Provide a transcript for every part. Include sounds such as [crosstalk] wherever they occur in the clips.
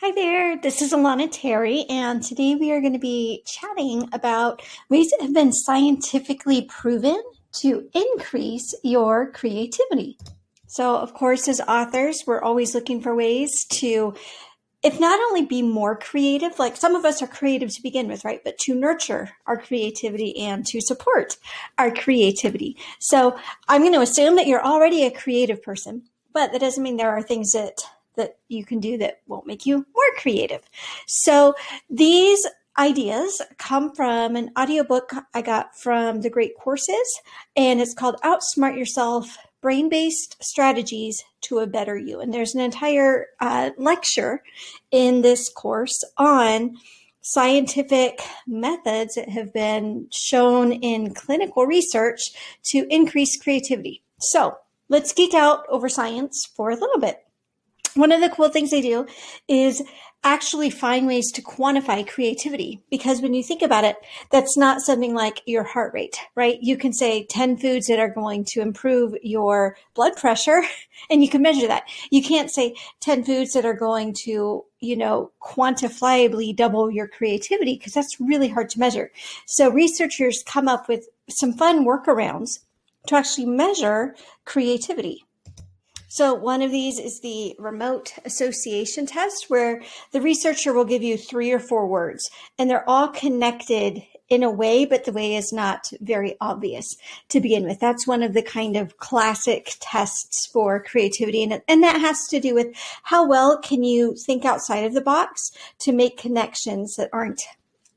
Hi there, this is Alana Terry, and today we are going to be chatting about ways that have been scientifically proven to increase your creativity. So, of course, as authors, we're always looking for ways to, if not only be more creative, like some of us are creative to begin with, right? But to nurture our creativity and to support our creativity. So, I'm going to assume that you're already a creative person, but that doesn't mean there are things that that you can do that won't make you more creative. So these ideas come from an audiobook I got from the Great Courses, and it's called Outsmart Yourself Brain Based Strategies to a Better You. And there's an entire uh, lecture in this course on scientific methods that have been shown in clinical research to increase creativity. So let's geek out over science for a little bit one of the cool things they do is actually find ways to quantify creativity because when you think about it that's not something like your heart rate right? You can say 10 foods that are going to improve your blood pressure [laughs] and you can measure that. You can't say 10 foods that are going to you know quantifiably double your creativity because that's really hard to measure. So researchers come up with some fun workarounds to actually measure creativity so one of these is the remote association test where the researcher will give you three or four words and they're all connected in a way, but the way is not very obvious to begin with. That's one of the kind of classic tests for creativity. And, and that has to do with how well can you think outside of the box to make connections that aren't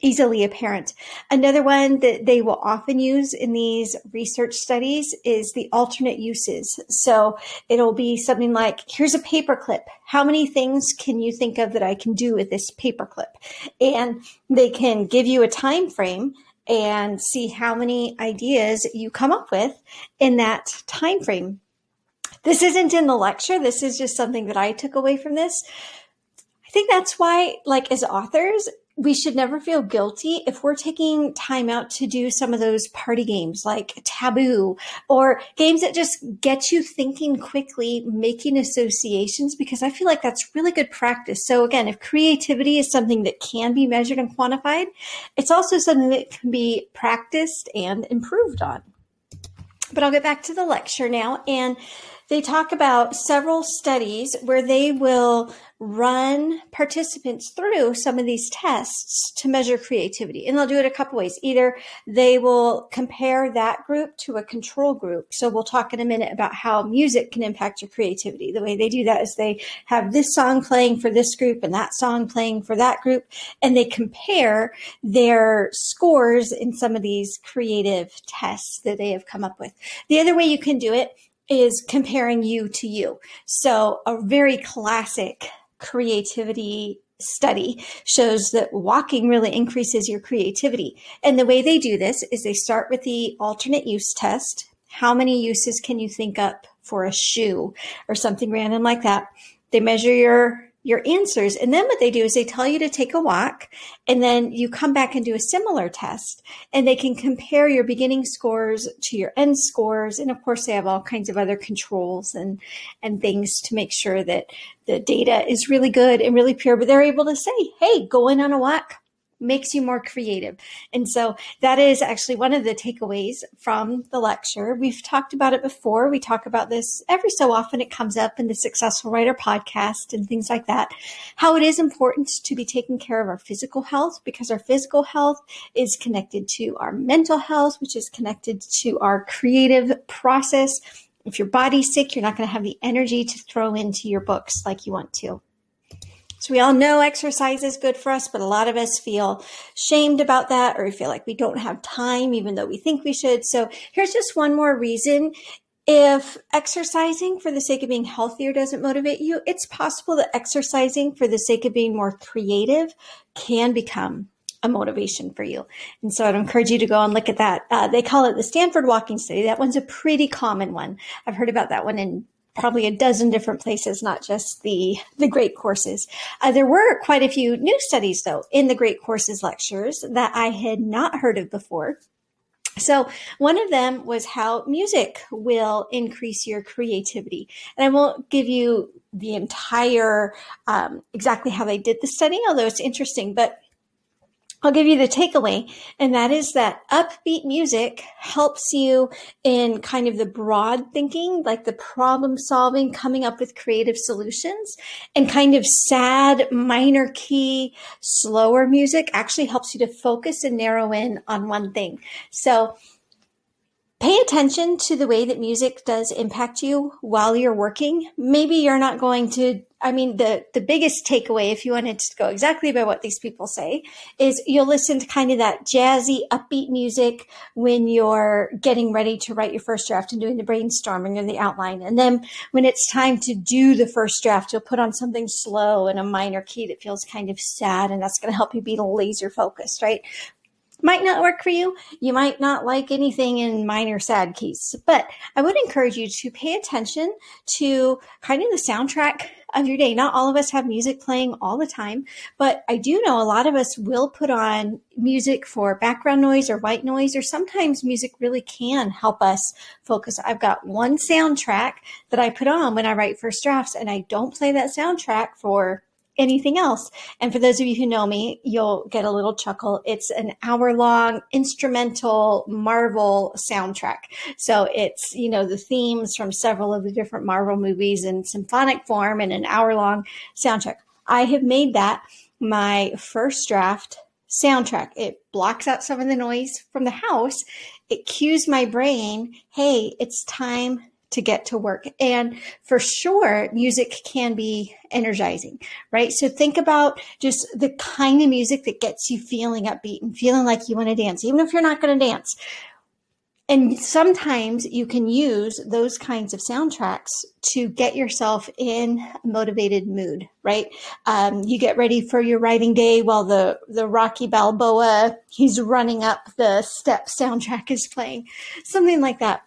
easily apparent. Another one that they will often use in these research studies is the alternate uses. So it'll be something like, here's a paperclip. How many things can you think of that I can do with this paperclip? And they can give you a time frame and see how many ideas you come up with in that time frame. This isn't in the lecture. This is just something that I took away from this. I think that's why, like, as authors, we should never feel guilty if we're taking time out to do some of those party games like taboo or games that just get you thinking quickly, making associations, because I feel like that's really good practice. So again, if creativity is something that can be measured and quantified, it's also something that can be practiced and improved on. But I'll get back to the lecture now and they talk about several studies where they will run participants through some of these tests to measure creativity. And they'll do it a couple ways. Either they will compare that group to a control group. So we'll talk in a minute about how music can impact your creativity. The way they do that is they have this song playing for this group and that song playing for that group, and they compare their scores in some of these creative tests that they have come up with. The other way you can do it is comparing you to you. So a very classic creativity study shows that walking really increases your creativity. And the way they do this is they start with the alternate use test. How many uses can you think up for a shoe or something random like that? They measure your your answers. And then what they do is they tell you to take a walk and then you come back and do a similar test and they can compare your beginning scores to your end scores. And of course they have all kinds of other controls and, and things to make sure that the data is really good and really pure, but they're able to say, Hey, going on a walk makes you more creative. And so that is actually one of the takeaways from the lecture. We've talked about it before. We talk about this every so often. It comes up in the Successful Writer podcast and things like that. How it is important to be taking care of our physical health because our physical health is connected to our mental health, which is connected to our creative process. If your body's sick, you're not going to have the energy to throw into your books like you want to. So we all know exercise is good for us, but a lot of us feel shamed about that or we feel like we don't have time even though we think we should. So here's just one more reason. If exercising for the sake of being healthier doesn't motivate you, it's possible that exercising for the sake of being more creative can become a motivation for you. And so I'd encourage you to go and look at that. Uh, they call it the Stanford Walking Study. That one's a pretty common one. I've heard about that one in probably a dozen different places, not just the, the great courses. Uh, there were quite a few new studies though in the great courses lectures that I had not heard of before. So, one of them was how music will increase your creativity. And I won't give you the entire, um, exactly how they did the study, although it's interesting, but I'll give you the takeaway, and that is that upbeat music helps you in kind of the broad thinking, like the problem solving, coming up with creative solutions, and kind of sad, minor key, slower music actually helps you to focus and narrow in on one thing. So pay attention to the way that music does impact you while you're working. Maybe you're not going to, I mean, the, the biggest takeaway, if you wanted to go exactly by what these people say, is you'll listen to kind of that jazzy, upbeat music when you're getting ready to write your first draft and doing the brainstorming and the outline. And then when it's time to do the first draft, you'll put on something slow in a minor key that feels kind of sad. And that's going to help you be laser focused, right? Might not work for you. You might not like anything in minor sad keys, but I would encourage you to pay attention to kind of the soundtrack of your day. Not all of us have music playing all the time, but I do know a lot of us will put on music for background noise or white noise, or sometimes music really can help us focus. I've got one soundtrack that I put on when I write first drafts, and I don't play that soundtrack for anything else. And for those of you who know me, you'll get a little chuckle. It's an hour long instrumental Marvel soundtrack. So it's, you know, the themes from several of the different Marvel movies in symphonic form and an hour long soundtrack. I have made that my first draft soundtrack. It blocks out some of the noise from the house. It cues my brain, hey, it's time to get to work. And for sure, music can be energizing, right? So think about just the kind of music that gets you feeling upbeat and feeling like you want to dance, even if you're not going to dance. And sometimes you can use those kinds of soundtracks to get yourself in a motivated mood, right? Um, you get ready for your writing day while the, the Rocky Balboa, he's running up the steps soundtrack is playing, something like that.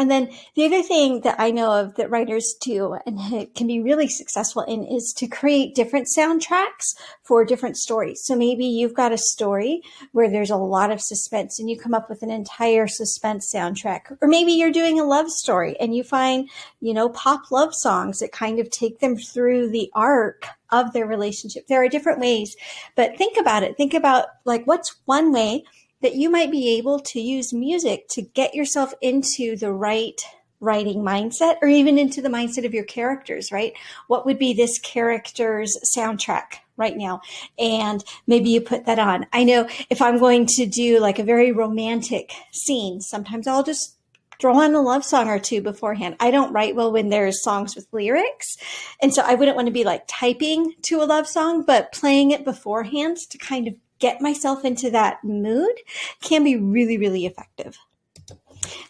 And then the other thing that I know of that writers do and can be really successful in is to create different soundtracks for different stories. So maybe you've got a story where there's a lot of suspense and you come up with an entire suspense soundtrack. Or maybe you're doing a love story and you find, you know, pop love songs that kind of take them through the arc of their relationship. There are different ways, but think about it. Think about like what's one way that you might be able to use music to get yourself into the right writing mindset or even into the mindset of your characters, right? What would be this character's soundtrack right now? And maybe you put that on. I know if I'm going to do like a very romantic scene, sometimes I'll just throw on a love song or two beforehand. I don't write well when there's songs with lyrics. And so I wouldn't want to be like typing to a love song, but playing it beforehand to kind of get myself into that mood can be really, really effective.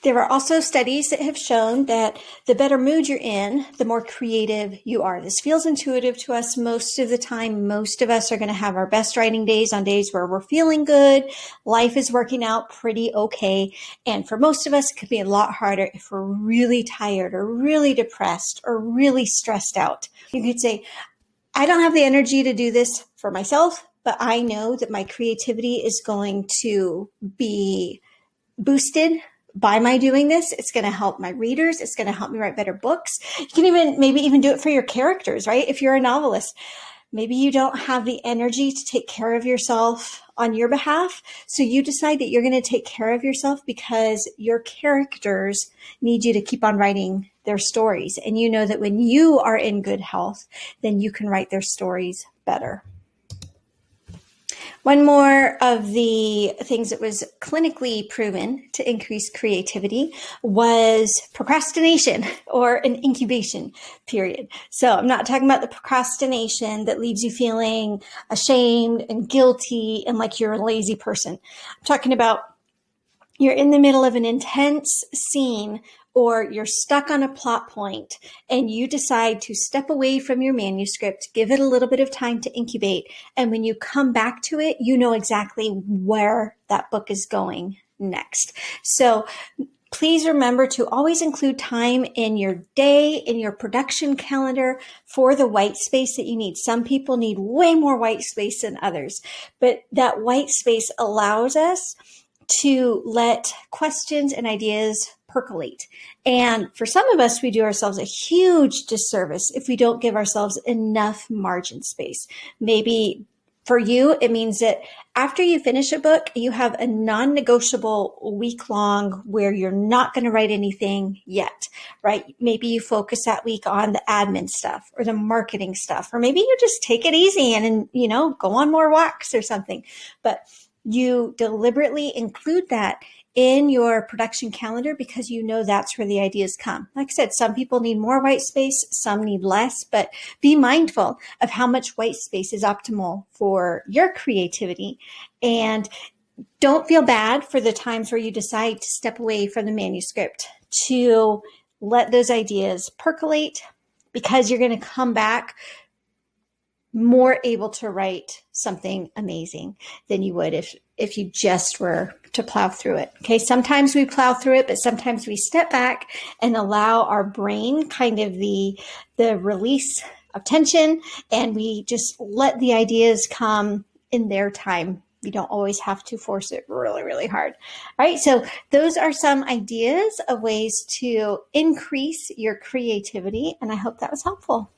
There are also studies that have shown that the better mood you're in, the more creative you are. This feels intuitive to us most of the time. Most of us are going to have our best writing days on days where we're feeling good. Life is working out pretty okay. And for most of us, it could be a lot harder if we're really tired or really depressed or really stressed out. You could say, I don't have the energy to do this for myself but I know that my creativity is going to be boosted by my doing this. It's going to help my readers. It's going to help me write better books. You can even maybe even do it for your characters, right? If you're a novelist, maybe you don't have the energy to take care of yourself on your behalf. So you decide that you're going to take care of yourself because your characters need you to keep on writing their stories. And you know that when you are in good health, then you can write their stories better. One more of the things that was clinically proven to increase creativity was procrastination [laughs] or an incubation period. So I'm not talking about the procrastination that leaves you feeling ashamed and guilty and like you're a lazy person. I'm talking about you're in the middle of an intense scene or you're stuck on a plot point and you decide to step away from your manuscript, give it a little bit of time to incubate. And when you come back to it, you know exactly where that book is going next. So please remember to always include time in your day, in your production calendar for the white space that you need. Some people need way more white space than others, but that white space allows us to let questions and ideas percolate. And for some of us, we do ourselves a huge disservice if we don't give ourselves enough margin space. Maybe for you, it means that after you finish a book, you have a non negotiable week long where you're not going to write anything yet, right? Maybe you focus that week on the admin stuff or the marketing stuff, or maybe you just take it easy and, and you know, go on more walks or something. But you deliberately include that in your production calendar because you know that's where the ideas come. Like I said, some people need more white space, some need less, but be mindful of how much white space is optimal for your creativity. And don't feel bad for the times where you decide to step away from the manuscript to let those ideas percolate because you're going to come back more able to write something amazing than you would if if you just were to plow through it. Okay, sometimes we plow through it, but sometimes we step back and allow our brain kind of the the release of tension and we just let the ideas come in their time. You don't always have to force it really, really hard. All right, so those are some ideas of ways to increase your creativity, and I hope that was helpful.